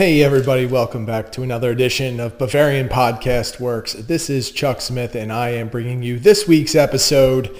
Hey, everybody, welcome back to another edition of Bavarian Podcast Works. This is Chuck Smith, and I am bringing you this week's episode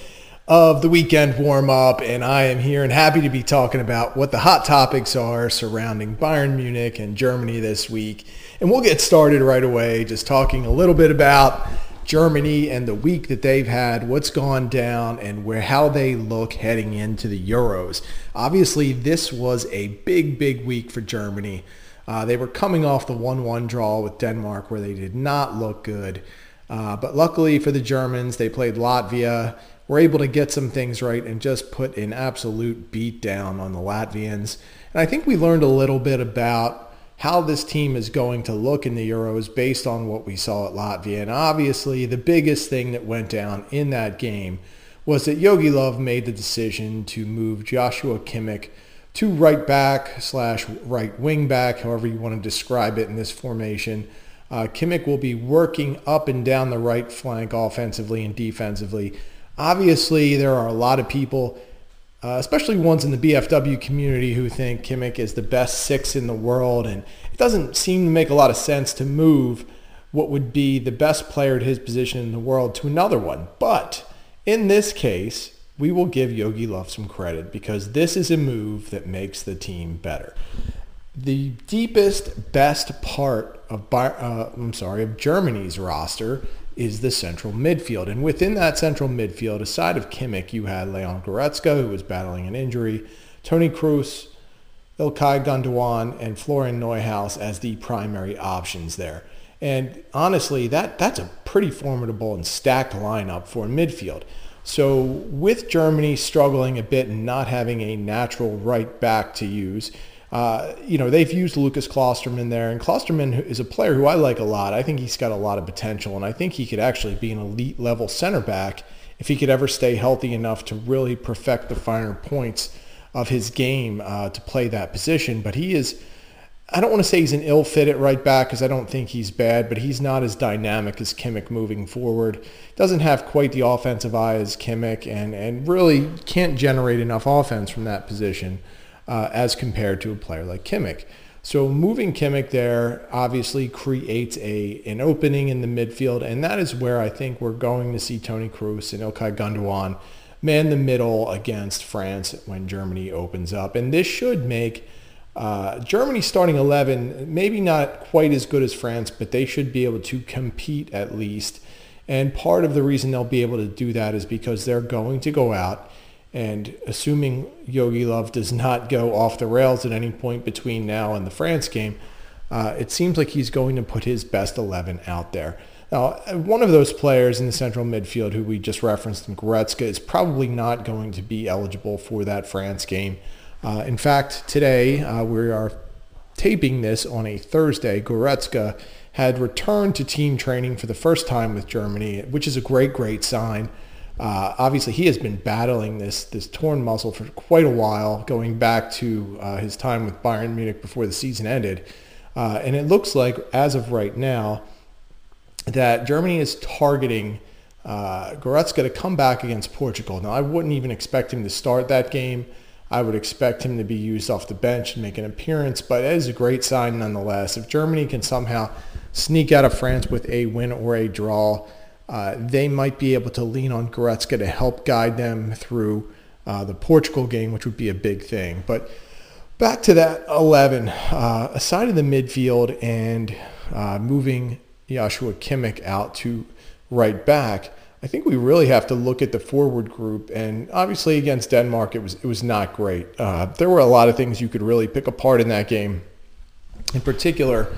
of the weekend warm up. And I am here and happy to be talking about what the hot topics are surrounding Bayern Munich and Germany this week. And we'll get started right away, just talking a little bit about Germany and the week that they've had, what's gone down, and where how they look heading into the Euros. Obviously, this was a big, big week for Germany. Uh, they were coming off the 1-1 draw with Denmark where they did not look good. Uh, but luckily for the Germans, they played Latvia, were able to get some things right and just put an absolute beat down on the Latvians. And I think we learned a little bit about how this team is going to look in the Euros based on what we saw at Latvia. And obviously the biggest thing that went down in that game was that Jogi Löw made the decision to move Joshua Kimmich to right back slash right wing back, however you want to describe it in this formation. Uh, Kimmich will be working up and down the right flank offensively and defensively. Obviously, there are a lot of people, uh, especially ones in the BFW community, who think Kimmich is the best six in the world, and it doesn't seem to make a lot of sense to move what would be the best player at his position in the world to another one. But in this case, we will give Jogi Löw some credit because this is a move that makes the team better. The deepest, best part of uh, I'm sorry of Germany's roster is the central midfield, and within that central midfield, aside of Kimmich, you had Leon Goretzka, who was battling an injury, Toni Kroos, Ilkay Gundogan, and Florian Neuhaus as the primary options there. And honestly, that that's a pretty formidable and stacked lineup for midfield. So with Germany struggling a bit and not having a natural right back to use, uh, you know, they've used Lukas Klostermann there, and Klostermann is a player who I like a lot. I think he's got a lot of potential, and I think he could actually be an elite level center back if he could ever stay healthy enough to really perfect the finer points of his game uh, to play that position. But he is I don't want to say he's an ill fit at right back because I don't think he's bad, but he's not as dynamic as Kimmich moving forward. Doesn't have quite the offensive eye as Kimmich and, and really can't generate enough offense from that position uh, as compared to a player like Kimmich. So moving Kimmich there obviously creates a an opening in the midfield, and that is where I think we're going to see Toni Kroos and Ilkay Gundogan man the middle against France when Germany opens up. And this should make – uh, Germany starting 11, maybe not quite as good as France, but they should be able to compete at least. And part of the reason they'll be able to do that is because they're going to go out and assuming Jogi Löw does not go off the rails at any point between now and the France game, uh, it seems like he's going to put his best 11 out there. Now, one of those players in the central midfield who we just referenced in Goretzka is probably not going to be eligible for that France game. Uh, in fact, today uh, we are taping this on a Thursday. Goretzka had returned to team training for the first time with Germany, which is a great, great sign. Uh, obviously, he has been battling this this torn muscle for quite a while, going back to uh, his time with Bayern Munich before the season ended. Uh, and it looks like, as of right now, that Germany is targeting uh, Goretzka to come back against Portugal. Now, I wouldn't even expect him to start that game. I would expect him to be used off the bench and make an appearance, but it is a great sign nonetheless. If Germany can somehow sneak out of France with a win or a draw, uh, they might be able to lean on Goretzka to help guide them through uh, the Portugal game, which would be a big thing. But back to that 11, uh, aside of the midfield and uh, moving Joshua Kimmich out to right back, I think we really have to look at the forward group, and obviously against Denmark, it was it was not great. Uh, there were a lot of things you could really pick apart in that game. In particular,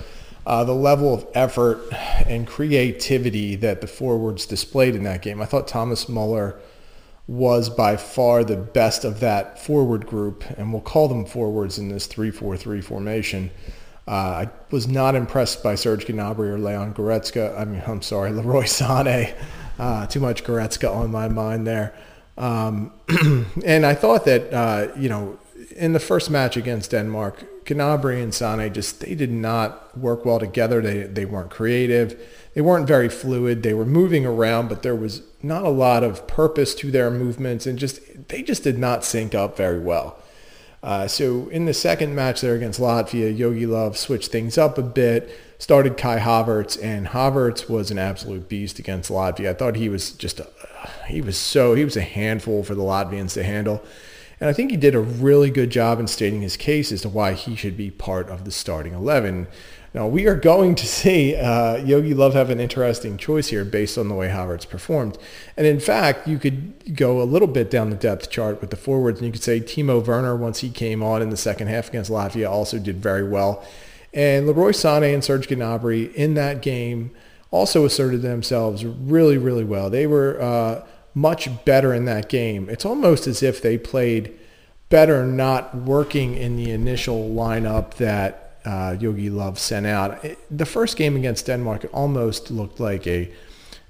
uh, the level of effort and creativity that the forwards displayed in that game. I thought Thomas Muller was by far the best of that forward group, and we'll call them forwards in this 3-4-3 formation. Uh, I was not impressed by Serge Gnabry or Leon Goretzka. I mean, I'm sorry, Leroy Sané. Uh, too much Goretzka on my mind there. Um, and I thought that, uh, you know, in the first match against Denmark, Gnabry and Sane just, they did not work well together. They, they weren't creative. They weren't very fluid. They were moving around, but there was not a lot of purpose to their movements and just, they just did not sync up very well. Uh, so in the second match there against Latvia, Jogi Löw switched things up a bit, started Kai Havertz, and Havertz was an absolute beast against Latvia. I thought he was just, a, he was so, he was a handful for the Latvians to handle. And I think he did a really good job in stating his case as to why he should be part of the starting 11. Now, we are going to see uh, Jogi Löw have an interesting choice here based on the way Havertz performed. And in fact, you could go a little bit down the depth chart with the forwards, and you could say Timo Werner, once he came on in the second half against Latvia, also did very well. And Leroy Sané and Serge Gnabry in that game also asserted themselves really, really well. They were uh, much better in that game. It's almost as if they played better not working in the initial lineup that uh, Jogi Löw sent out. the first game against Denmark, it almost looked like a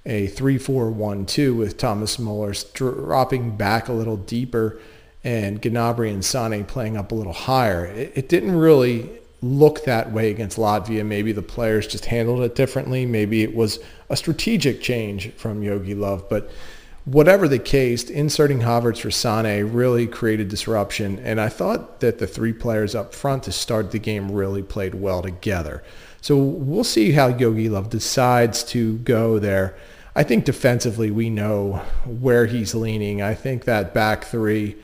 a 3-4-1-2 with Thomas Muller dropping back a little deeper and Gnabry and Sane playing up a little higher. It, it didn't really look that way against Latvia. Maybe the players just handled it differently. Maybe it was a strategic change from Jogi Löw, but whatever the case, inserting Havertz for Sane really created disruption. And I thought that the three players up front to start the game really played well together. So we'll see how Jogi Löw decides to go there. I think defensively we know where he's leaning. I think that back three,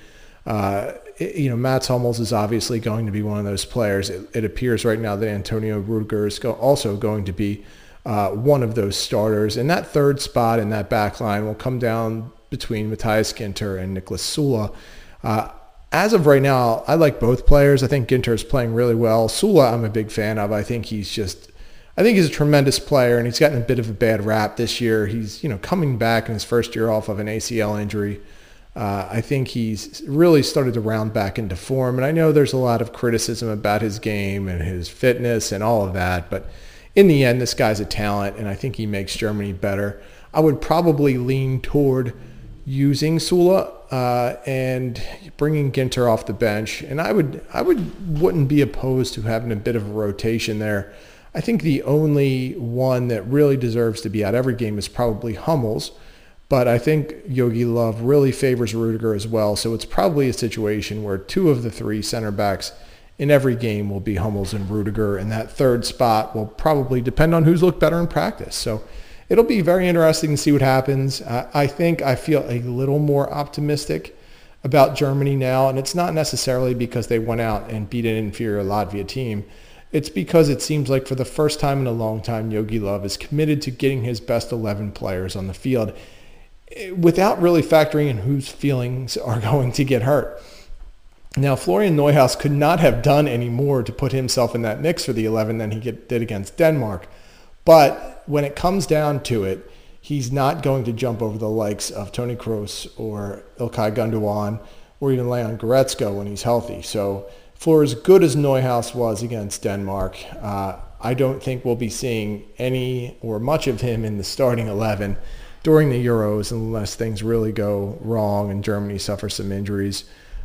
uh, you know, Mats Hummels is obviously going to be one of those players. It, it appears right now that Antonio Rudiger is go- also going to be uh, one of those starters. And that third spot in that back line will come down between Matthias Ginter and Niklas Süle. Uh, as of right now, I like both players. I think Ginter is playing really well. Süle, I'm a big fan of. I think he's just, I think he's a tremendous player, and he's gotten a bit of a bad rap this year. He's, you know, coming back in his first year off of an ACL injury. Uh, I think he's really started to round back into form, and I know there's a lot of criticism about his game and his fitness and all of that, but in the end, this guy's a talent, and I think he makes Germany better. I would probably lean toward using Süle uh, and bringing Ginter off the bench, and I would I would wouldn't be opposed to having a bit of a rotation there. I think the only one that really deserves to be out every game is probably Hummels, but I think Jogi Löw really favors Rudiger as well. So it's probably a situation where two of the three center backs in every game will be Hummels and Rudiger, and that third spot will probably depend on who's looked better in practice. So it'll be very interesting to see what happens. Uh, I think I feel a little more optimistic about Germany now, and it's not necessarily because they went out and beat an inferior Latvia team. It's because it seems like for the first time in a long time, Yogi Love is committed to getting his best 11 players on the field without really factoring in whose feelings are going to get hurt. Now, Florian Neuhaus could not have done any more to put himself in that mix for the 11 than he did against Denmark. But when it comes down to it, he's not going to jump over the likes of Toni Kroos or Ilkay Gundogan or even Leon Goretzka when he's healthy. So for as good as Neuhaus was against Denmark, uh, I don't think we'll be seeing any or much of him in the starting 11 during the Euros unless things really go wrong and Germany suffers some injuries.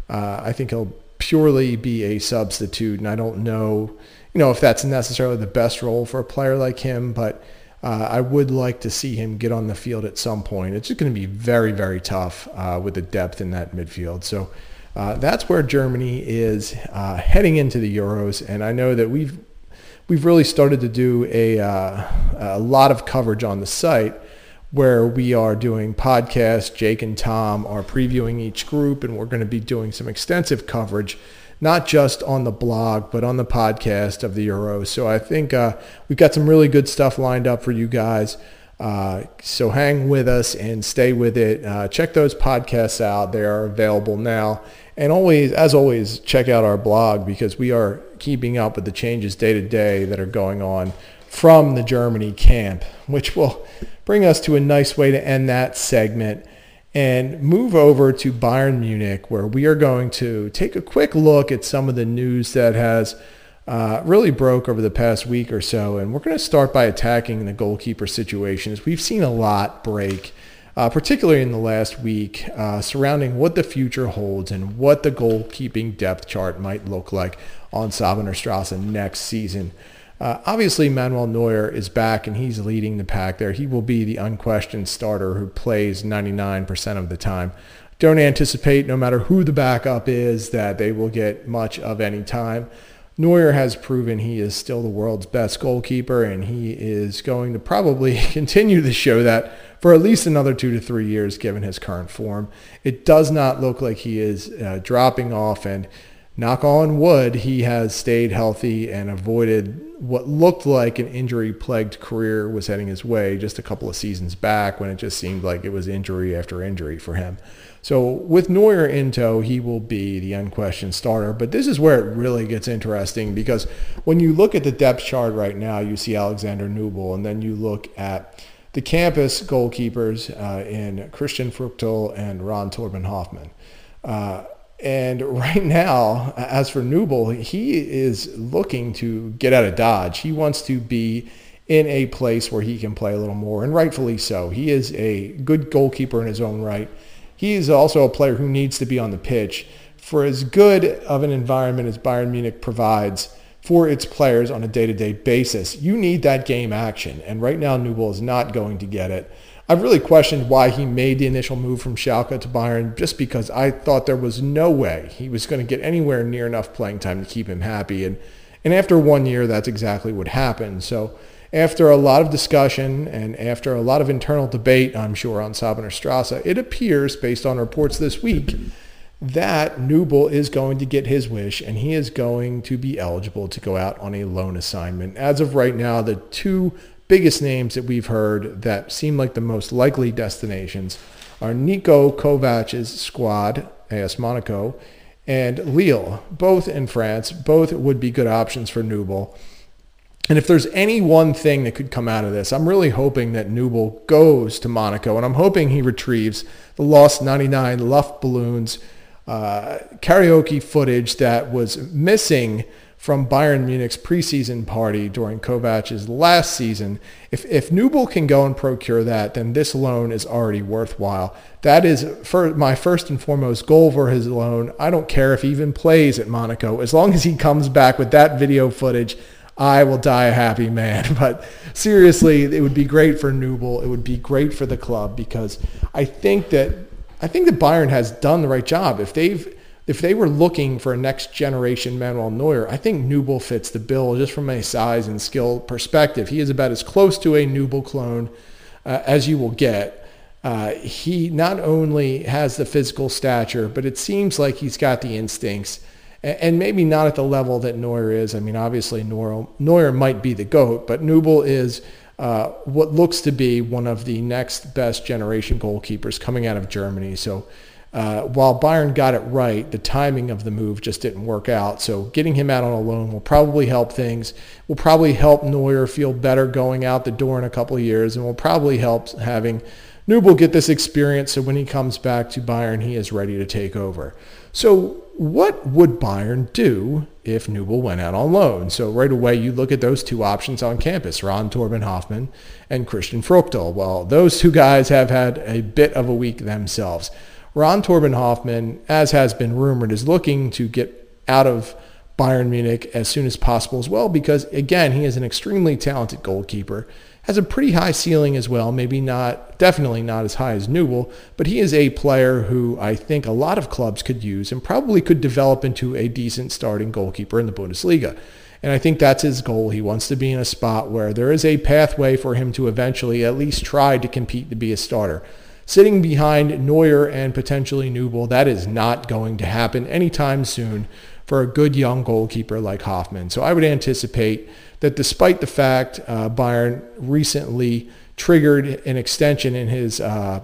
Uh, I think he'll purely be a substitute, and I don't know, you know, if that's necessarily the best role for a player like him, but uh, I would like to see him get on the field at some point. It's just going to be very, very tough uh, with the depth in that midfield. So uh, that's where Germany is uh, heading into the Euros, and I know that we've we've really started to do a uh, a lot of coverage on the site where we are doing podcasts. Jake and Tom are previewing each group, and we're going to be doing some extensive coverage, not just on the blog, but on the podcast of the Euros. So I think uh, we've got some really good stuff lined up for you guys. Uh, so hang with us and stay with it. Uh, check those podcasts out. They are available now. And always, as always, check out our blog because we are keeping up with the changes day to day that are going on from the Germany camp, which will bring us to a nice way to end that segment and move over to Bayern Munich, where we are going to take a quick look at some of the news that has uh, really broke over the past week or so. And we're going to start by attacking the goalkeeper situations. We've seen a lot break, uh, particularly in the last week, uh, surrounding what the future holds and what the goalkeeping depth chart might look like on Säbener Straße next season. Uh, obviously, Manuel Neuer is back and he's leading the pack there. He will be the unquestioned starter who plays 99% of the time. don't anticipate, no matter who the backup is, that they will get much of any time. Neuer has proven he is still the world's best goalkeeper, and he is going to probably continue to show that for at least another two to three years, given his current form. It does not look like he is uh, dropping off, and knock on wood, he has stayed healthy and avoided what looked like an injury-plagued career was heading his way just a couple of seasons back when it just seemed like it was injury after injury for him. So with Neuer in tow, he will be the unquestioned starter. But this is where it really gets interesting because when you look at the depth chart right now, you see Alexander Nubel, and then you look at the campus goalkeepers uh, in Christian Früchtl and Ron-Thorben Hoffmann. Uh, and right now, as for Nubel, he is looking to get out of Dodge. He wants to be in a place where he can play a little more, and rightfully so. He is a good goalkeeper in his own right he's also a player who needs to be on the pitch for as good of an environment as Bayern Munich provides for its players on a day-to-day basis. You need that game action, and right now Nubel is not going to get it. I've really questioned why he made the initial move from Schalke to Bayern just because I thought there was no way he was going to get anywhere near enough playing time to keep him happy. And, and after one year, that's exactly what happened. So after a lot of discussion and after a lot of internal debate, I'm sure, on Säbener Strasse, it appears, based on reports this week, that Nubel is going to get his wish and he is going to be eligible to go out on a loan assignment. As of right now, the two biggest names that we've heard that seem like the most likely destinations are Niko Kovac's squad, AS Monaco, and Lille, both in France. Both would be good options for Nubel. And if there's any one thing that could come out of this, I'm really hoping that Nubel goes to Monaco, and I'm hoping he retrieves the lost 99 Luftballons uh, karaoke footage that was missing from Bayern Munich's preseason party during Kovac's last season. If, if Nubel can go and procure that, then this loan is already worthwhile. That is for my first and foremost goal for his loan. I don't care if he even plays at Monaco. As long as he comes back with that video footage, I will die a happy man. But seriously, it would be great for Nubel. It would be great for the club because I think that I think that Bayern has done the right job. If they've if they were looking for a next generation Manuel Neuer, I think Nubel fits the bill just from a size and skill perspective. He is about as close to a Nubel clone uh, as you will get. Uh, he not only has the physical stature, but it seems like he's got the instincts and maybe not at the level that Neuer is. I mean, obviously Neuer, Neuer might be the GOAT, but Nubel is uh, what looks to be one of the next best generation goalkeepers coming out of Germany. So uh, while Bayern got it right, the timing of the move just didn't work out. So getting him out on a loan will probably help things. Will probably help Neuer feel better going out the door in a couple of years, and will probably help having Nubel get this experience so when he comes back to Bayern, he is ready to take over. So what would Bayern do if Nubel went out on loan? So right away, you look at those two options on campus, Ron-Thorben Hoffmann and Christian Früchtl. Well, those two guys have had a bit of a week themselves. Ron-Thorben Hoffmann, as has been rumored, is looking to get out of Bayern Munich as soon as possible as well because, again, he is an extremely talented goalkeeper has a pretty high ceiling as well. Maybe not, definitely not as high as Nubel, but he is a player who I think a lot of clubs could use and probably could develop into a decent starting goalkeeper in the Bundesliga. And I think that's his goal. He wants to be in a spot where there is a pathway for him to eventually at least try to compete to be a starter. Sitting behind Neuer and potentially Nubel, that is not going to happen anytime soon for a good young goalkeeper like Hoffmann. So I would anticipate that despite the fact uh, Bayern recently triggered an extension in his uh,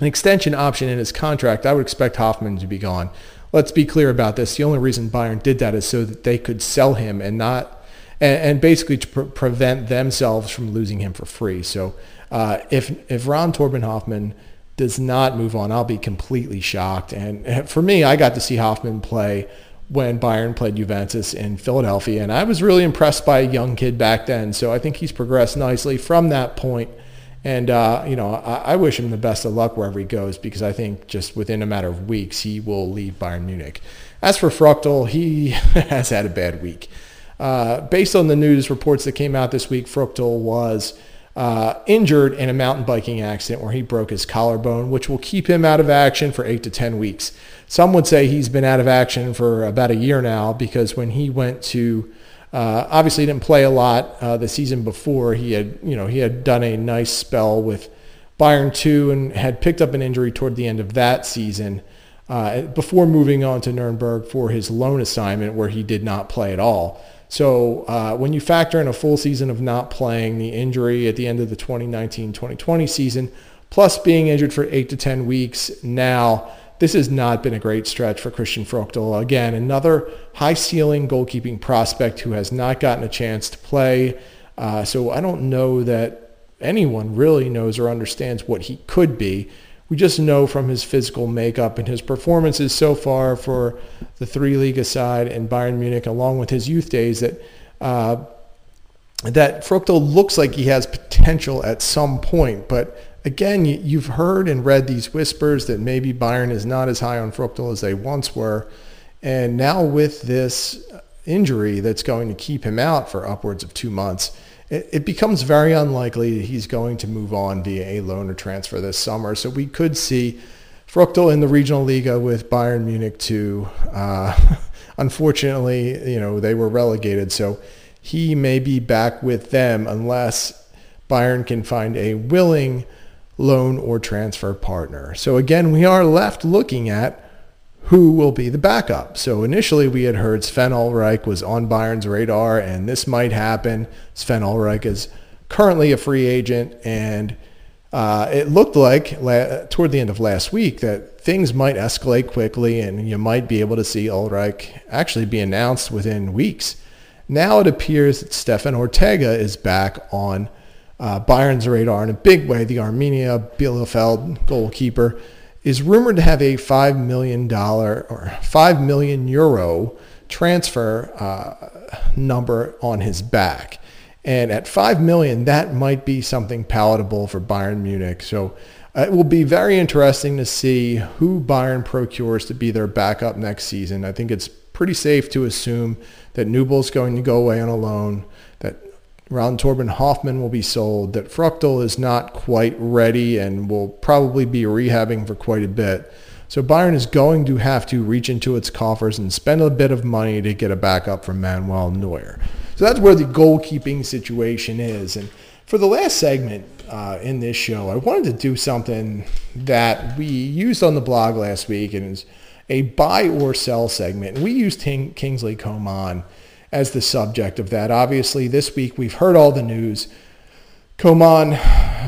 an extension option in his contract, I would expect Hoffmann to be gone. Let's be clear about this. The only reason Bayern did that is so that they could sell him and not and, and basically to pre- prevent themselves from losing him for free. So uh, if if Ron-Thorben Hoffmann does not move on, I'll be completely shocked. And for me, I got to see Hoffmann play when Bayern played Juventus in Philadelphia. And I was really impressed by a young kid back then. So I think he's progressed nicely from that point. And, uh, you know, I, I, wish him the best of luck wherever he goes because I think just within a matter of weeks, he will leave Bayern Munich. As for Früchtl, he has had a bad week. Uh, based on the news reports that came out this week, Früchtl was uh, injured in a mountain biking accident where he broke his collarbone, which will keep him out of action for eight to 10 weeks. Some would say he's been out of action for about a year now because when he went to uh, obviously, didn't play a lot uh, the season before. He had, you know, he had done a nice spell with Bayern two and had picked up an injury toward the end of that season uh, before moving on to Nuremberg for his loan assignment, where he did not play at all. So uh, when you factor in a full season of not playing, the injury at the end of the 2019-2020 season, plus being injured for eight to 10 weeks now, this has not been a great stretch for Christian Früchtl. Again, another high ceiling goalkeeping prospect who has not gotten a chance to play. Uh, so I don't know that anyone really knows or understands what he could be. We just know from his physical makeup and his performances so far for the three league side and Bayern Munich, along with his youth days, that uh, that Früchtl looks like he has potential at some point, but again, you've heard and read these whispers that maybe Bayern is not as high on Früchtl as they once were. And now with this injury that's going to keep him out for upwards of two months, it, it becomes very unlikely he's going to move on via a loan or transfer this summer. So we could see Früchtl in the regional Liga with Bayern Munich too. Uh, unfortunately, you know, they were relegated. So he may be back with them unless Bayern can find a willing loan or transfer partner. So again, we are left looking at who will be the backup. So initially we had heard Sven Ulreich was on Bayern's radar and this might happen. Sven Ulreich is currently a free agent and uh, it looked like la- toward the end of last week that things might escalate quickly and you might be able to see Ulreich actually be announced within weeks. Now it appears that Stefan Ortega is back on uh, Bayern's radar in a big way. The Arminia Bielefeld goalkeeper is rumored to have a five million dollar or five million euro transfer uh, number on his back. And at five million, that might be something palatable for Bayern Munich. So uh, it will be very interesting to see who Bayern procures to be their backup next season. I think it's pretty safe to assume that Nübel's going to go away on a loan, that Ron-Thorben Hoffmann will be sold, that Früchtl is not quite ready and will probably be rehabbing for quite a bit. So Bayern is going to have to reach into its coffers and spend a bit of money to get a backup from Manuel Neuer. So that's where the goalkeeping situation is. And for the last segment uh, in this show, I wanted to do something that we used on the blog last week, and it's a buy or sell segment. And we used King, Kingsley Coman as the subject of that. Obviously, this week we've heard all the news. Coman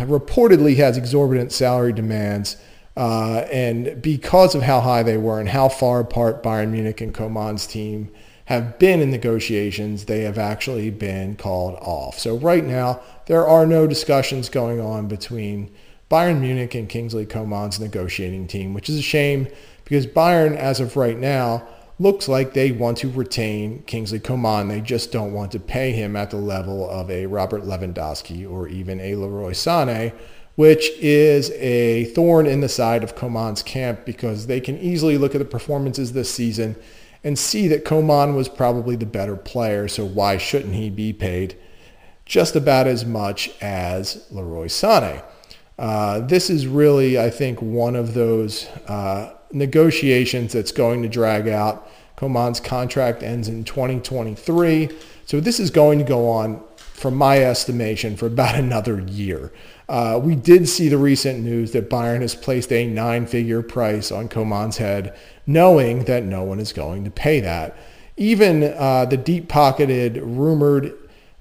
reportedly has exorbitant salary demands. Uh, and because of how high they were and how far apart Bayern Munich and Coman's team have been in negotiations, they have actually been called off. So right now, there are no discussions going on between Bayern Munich and Kingsley Coman's negotiating team, which is a shame because Bayern, as of right now, looks like they want to retain Kingsley Coman. They just don't want to pay him at the level of a Robert Lewandowski or even a Leroy Sané, which is a thorn in the side of Coman's camp because they can easily look at the performances this season and see that Coman was probably the better player, so why shouldn't he be paid just about as much as Leroy Sané? Uh, this is really, I think, one of those uh, negotiations that's going to drag out. Coman's contract ends in 2023. So this is going to go on, from my estimation, for about another year. Uh, we did see the recent news that Bayern has placed a nine-figure price on Coman's head, knowing that no one is going to pay that. Even uh, the deep-pocketed, rumored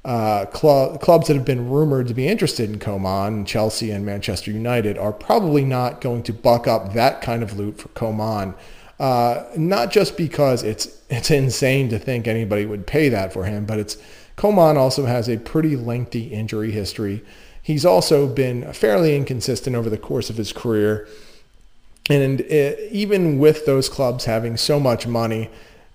uh, club, clubs that have been rumored to be interested in Coman, Chelsea and Manchester United, are probably not going to buck up that kind of loot for Coman. Uh, not just because it's it's insane to think anybody would pay that for him, but it's Coman also has a pretty lengthy injury history. He's also been fairly inconsistent over the course of his career. And uh, even with those clubs having so much money,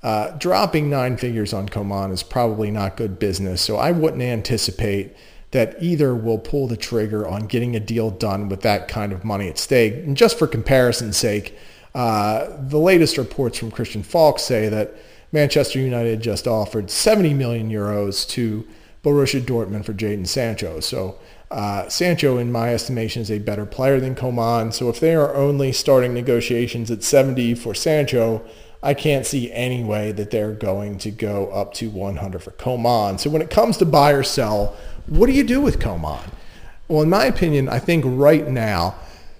uh, dropping nine figures on Coman is probably not good business, so I wouldn't anticipate that either will pull the trigger on getting a deal done with that kind of money at stake. And just for comparison's sake, uh, the latest reports from Christian Falk say that Manchester United just offered 70 million euros to Borussia Dortmund for Jadon Sancho. So Uh, Sancho, in my estimation, is a better player than Coman. So if they are only starting negotiations at 70 for Sancho, I can't see any way that they're going to go up to 100 for Coman. So when it comes to buy or sell, what do you do with Coman? Well, in my opinion, I think right now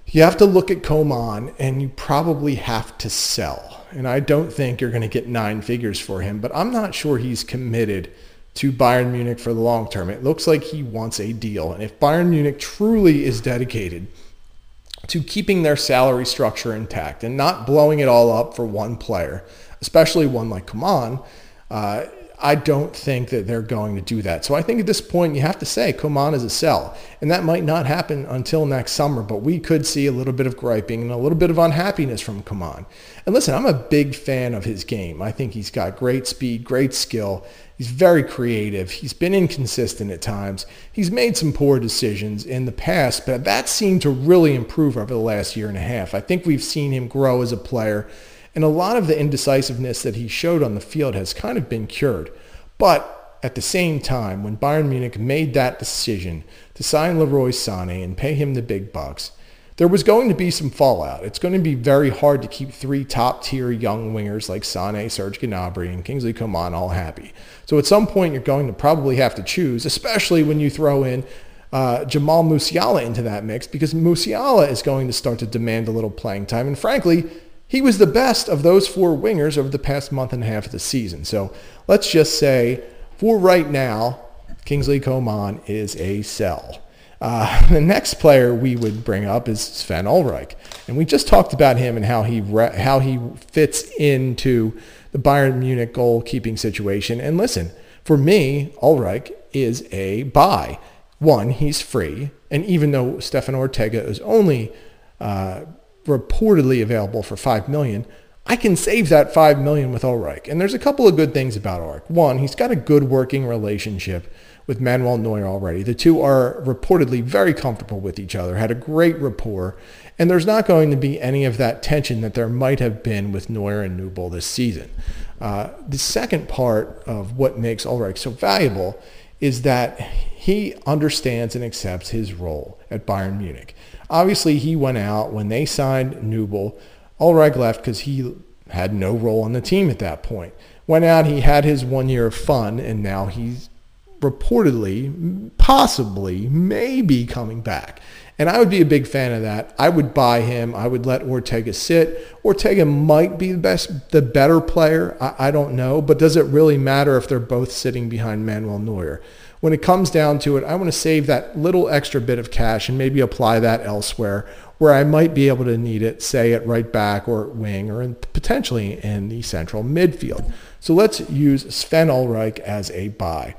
you have to look at Coman and you probably have to sell. And I don't think you're going to get nine figures for him, but I'm not sure he's committed to Bayern Munich for the long term. It looks like he wants a deal. And if Bayern Munich truly is dedicated to keeping their salary structure intact and not blowing it all up for one player, especially one like Coman, uh, I don't think that they're going to do that. So I think at this point you have to say Coman is a sell. And that might not happen until next summer, but we could see a little bit of griping and a little bit of unhappiness from Coman. And listen, I'm a big fan of his game. I think he's got great speed, great skill. He's very creative. He's been inconsistent at times. He's made some poor decisions in the past, but that seemed to really improve over the last year and a half. I think we've seen him grow as a player and a lot of the indecisiveness that he showed on the field has kind of been cured. But at the same time, when Bayern Munich made that decision to sign Leroy Sané and pay him the big bucks, there was going to be some fallout. It's going to be very hard to keep three top-tier young wingers like Sané, Serge Gnabry, and Kingsley Coman all happy. So at some point, you're going to probably have to choose, especially when you throw in uh, Jamal Musiala into that mix, because Musiala is going to start to demand a little playing time. And frankly, he was the best of those four wingers over the past month and a half of the season. So let's just say for right now, Kingsley Coman is a sell. Uh, the next player we would bring up is Sven Ulreich, and we just talked about him and how he re- how he fits into the Bayern Munich goalkeeping situation. And listen, for me, Ulreich is a buy. One, he's free, and even though Stefan Ortega is only uh, reportedly available for five million, I can save that five million with Ulreich. And there's a couple of good things about Ulreich. One, he's got a good working relationship with Manuel Neuer already. The two are reportedly very comfortable with each other, had a great rapport, and there's not going to be any of that tension that there might have been with Neuer and Nubel this season. Uh, the second part of what makes Ulreich so valuable is that he understands and accepts his role at Bayern Munich. Obviously, he went out when they signed Nubel. Ulreich left because he had no role on the team at that point. Went out, he had his one year of fun, and now he's reportedly, possibly, maybe coming back. And I would be a big fan of that. I would buy him. I would let Ortega sit. Ortega might be the best, the better player. I, I don't know. But does it really matter if they're both sitting behind Manuel Neuer? When it comes down to it, I want to save that little extra bit of cash and maybe apply that elsewhere where I might be able to need it, say at right back or at wing or in, potentially in the central midfield. So let's use Sven Ulreich as a buy.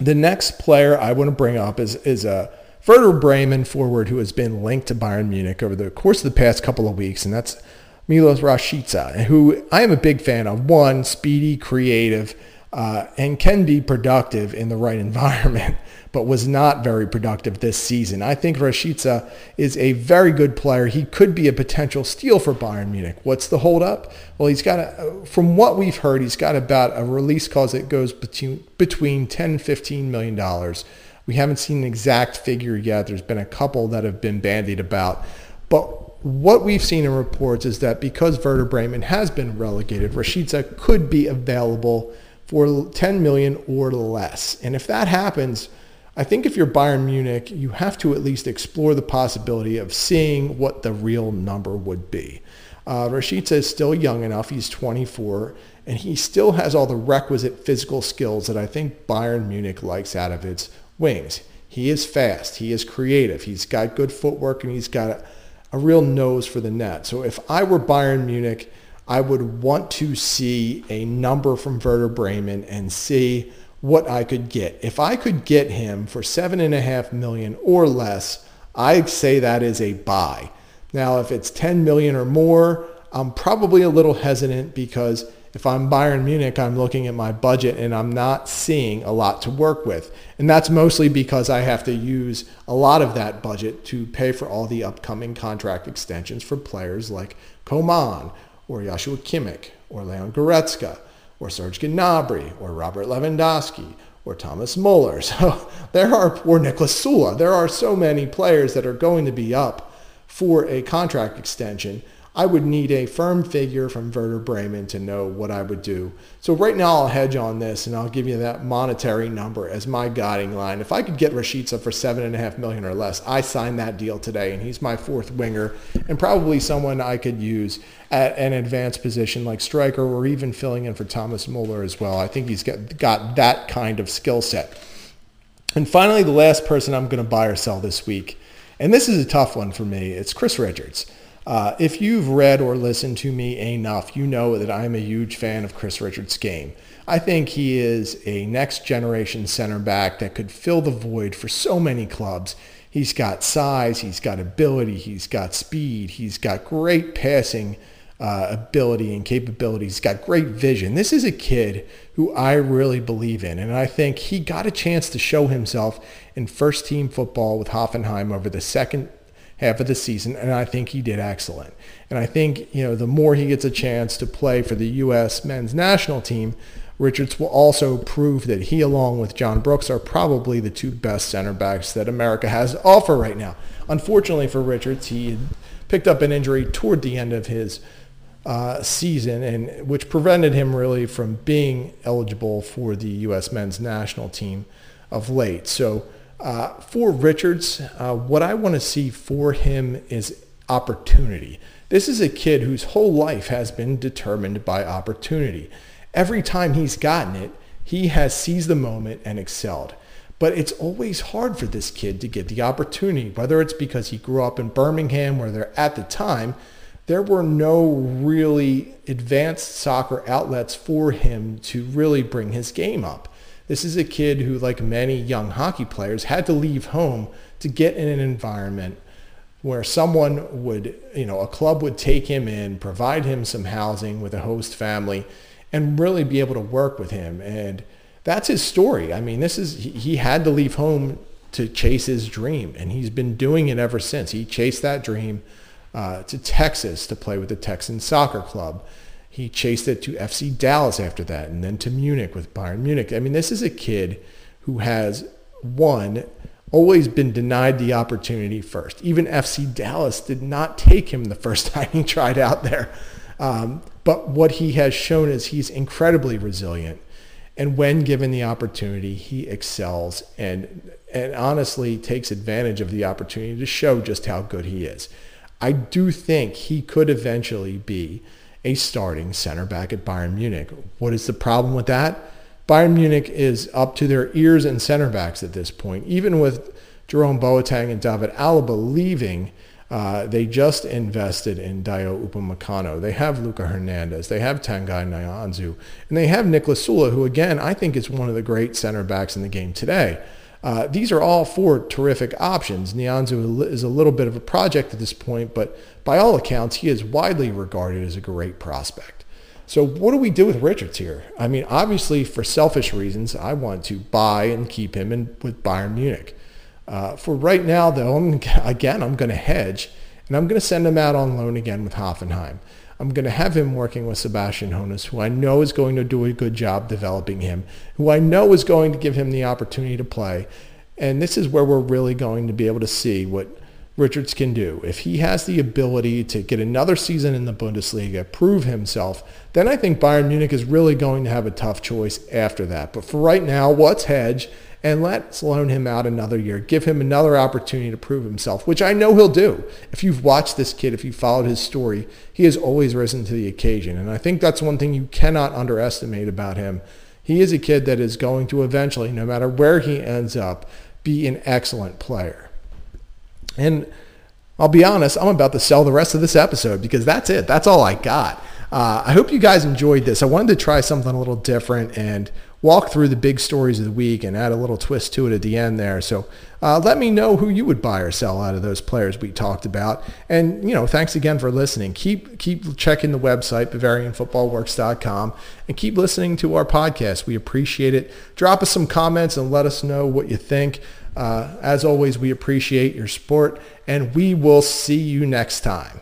The next player I want to bring up is, is a Werder Bremen forward who has been linked to Bayern Munich over the course of the past couple of weeks, and that's Milos Rashica, who I am a big fan of. One, speedy, creative, uh, and can be productive in the right environment, but was not very productive this season. I think Rashica is a very good player. He could be a potential steal for Bayern Munich. What's the holdup? Well, he's got, a, from what we've heard, he's got about a release clause that goes between, between 10 and 15 million dollars. We haven't seen an exact figure yet. There's been a couple that have been bandied about. But what we've seen in reports is that because Werder Bremen has been relegated, Rashica could be available for 10 million or less. And if that happens, I think if you're Bayern Munich, you have to at least explore the possibility of seeing what the real number would be. Uh, Rashica is still young enough. He's 24, and he still has all the requisite physical skills that I think Bayern Munich likes out of its wings. He is fast. He is creative. He's got good footwork, and he's got a, a real nose for the net. So if I were Bayern Munich, I would want to see a number from Werder Bremen and see what I could get. If I could get him for seven and a half million or less, I'd say that is a buy. Now, if it's 10 million or more, I'm probably a little hesitant because if I'm Bayern Munich, I'm looking at my budget and I'm not seeing a lot to work with. And that's mostly because I have to use a lot of that budget to pay for all the upcoming contract extensions for players like Coman or Joshua Kimmich, or Leon Goretzka, or Serge Gnabry, or Robert Lewandowski, or Thomas Muller. So there are, or Niklas Süle. There are so many players that are going to be up for a contract extension I would need a firm figure from Werder Bremen to know what I would do. So right now I'll hedge on this and I'll give you that monetary number as my guiding line. If I could get Rashica for seven and a half million or less, I sign that deal today and he's my fourth winger and probably someone I could use at an advanced position like striker or even filling in for Thomas Muller as well. I think he's got, got that kind of skill set. And finally, the last person I'm going to buy or sell this week, and this is a tough one for me, it's Chris Richards. Uh, if you've read or listened to me enough, you know that I'm a huge fan of Chris Richards' game. I think he is a next generation center back that could fill the void for so many clubs. He's got size, he's got ability, he's got speed, he's got great passing uh, ability and capability. He's got great vision. This is a kid who I really believe in, and I think he got a chance to show himself in first team football with Hoffenheim over the second half of the season, and I think he did excellent. And I think, you know, the more he gets a chance to play for the U.S. men's national team, Richards will also prove that he, along with John Brooks, are probably the two best center backs that America has to offer right now. Unfortunately for Richards, he picked up an injury toward the end of his uh, season, and which prevented him really from being eligible for the U.S. men's national team of late. So uh, for Richards, uh, what I want to see for him is opportunity. This is a kid whose whole life has been determined by opportunity. Every time he's gotten it, he has seized the moment and excelled. But it's always hard for this kid to get the opportunity, whether it's because he grew up in Birmingham where there at the time, there were no really advanced soccer outlets for him to really bring his game up. This is a kid who, like many young hockey players, had to leave home to get in an environment where someone would, you know, a club would take him in, provide him some housing with a host family, and really be able to work with him. And that's his story. I mean, this is, he had to leave home to chase his dream, and he's been doing it ever since. He chased that dream uh, to Texas to play with the Texan Soccer Club. He chased it to FC Dallas after that and then to Munich with Bayern Munich. I mean, this is a kid who has, one, always been denied the opportunity first. Even FC Dallas did not take him the first time he tried out there. Um, but what he has shown is he's incredibly resilient. And when given the opportunity, he excels and, and honestly takes advantage of the opportunity to show just how good he is. I do think he could eventually be a starting center back at Bayern Munich. What is the problem with that? Bayern Munich is up to their ears in center backs at this point. Even with Jerome Boateng and David Alaba leaving, uh, they just invested in Dayot Upamecano. They have Luca Hernandez. They have Tanguy Nianzou. And they have Niklas Süle, who, again, I think is one of the great center backs in the game today. Uh, these are all four terrific options. Nianzou is a little bit of a project at this point, but by all accounts, he is widely regarded as a great prospect. So what do we do with Richards here? I mean, obviously, for selfish reasons, I want to buy and keep him in, with Bayern Munich. Uh, for right now, though, I'm, again, I'm going to hedge, and I'm going to send him out on loan again with Hoffenheim. I'm going to have him working with Sebastian Hoeneß, who I know is going to do a good job developing him, who I know is going to give him the opportunity to play. And this is where we're really going to be able to see what Richards can do. If he has the ability to get another season in the Bundesliga, prove himself, then I think Bayern Munich is really going to have a tough choice after that. But for right now, what's hedge? And let's loan him out another year. Give him another opportunity to prove himself, which I know he'll do. If you've watched this kid, if you followed his story, he has always risen to the occasion. And I think that's one thing you cannot underestimate about him. He is a kid that is going to eventually, no matter where he ends up, be an excellent player. And I'll be honest, I'm about to sell the rest of this episode because that's it. That's all I got. Uh, I hope you guys enjoyed this. I wanted to try something a little different and walk through the big stories of the week and add a little twist to it at the end there. So uh, let me know who you would buy or sell out of those players we talked about. And, you know, thanks again for listening. Keep, keep checking the website, BavarianFootballWorks.com, and keep listening to our podcast. We appreciate it. Drop us some comments and let us know what you think. Uh, as always, we appreciate your support, and we will see you next time.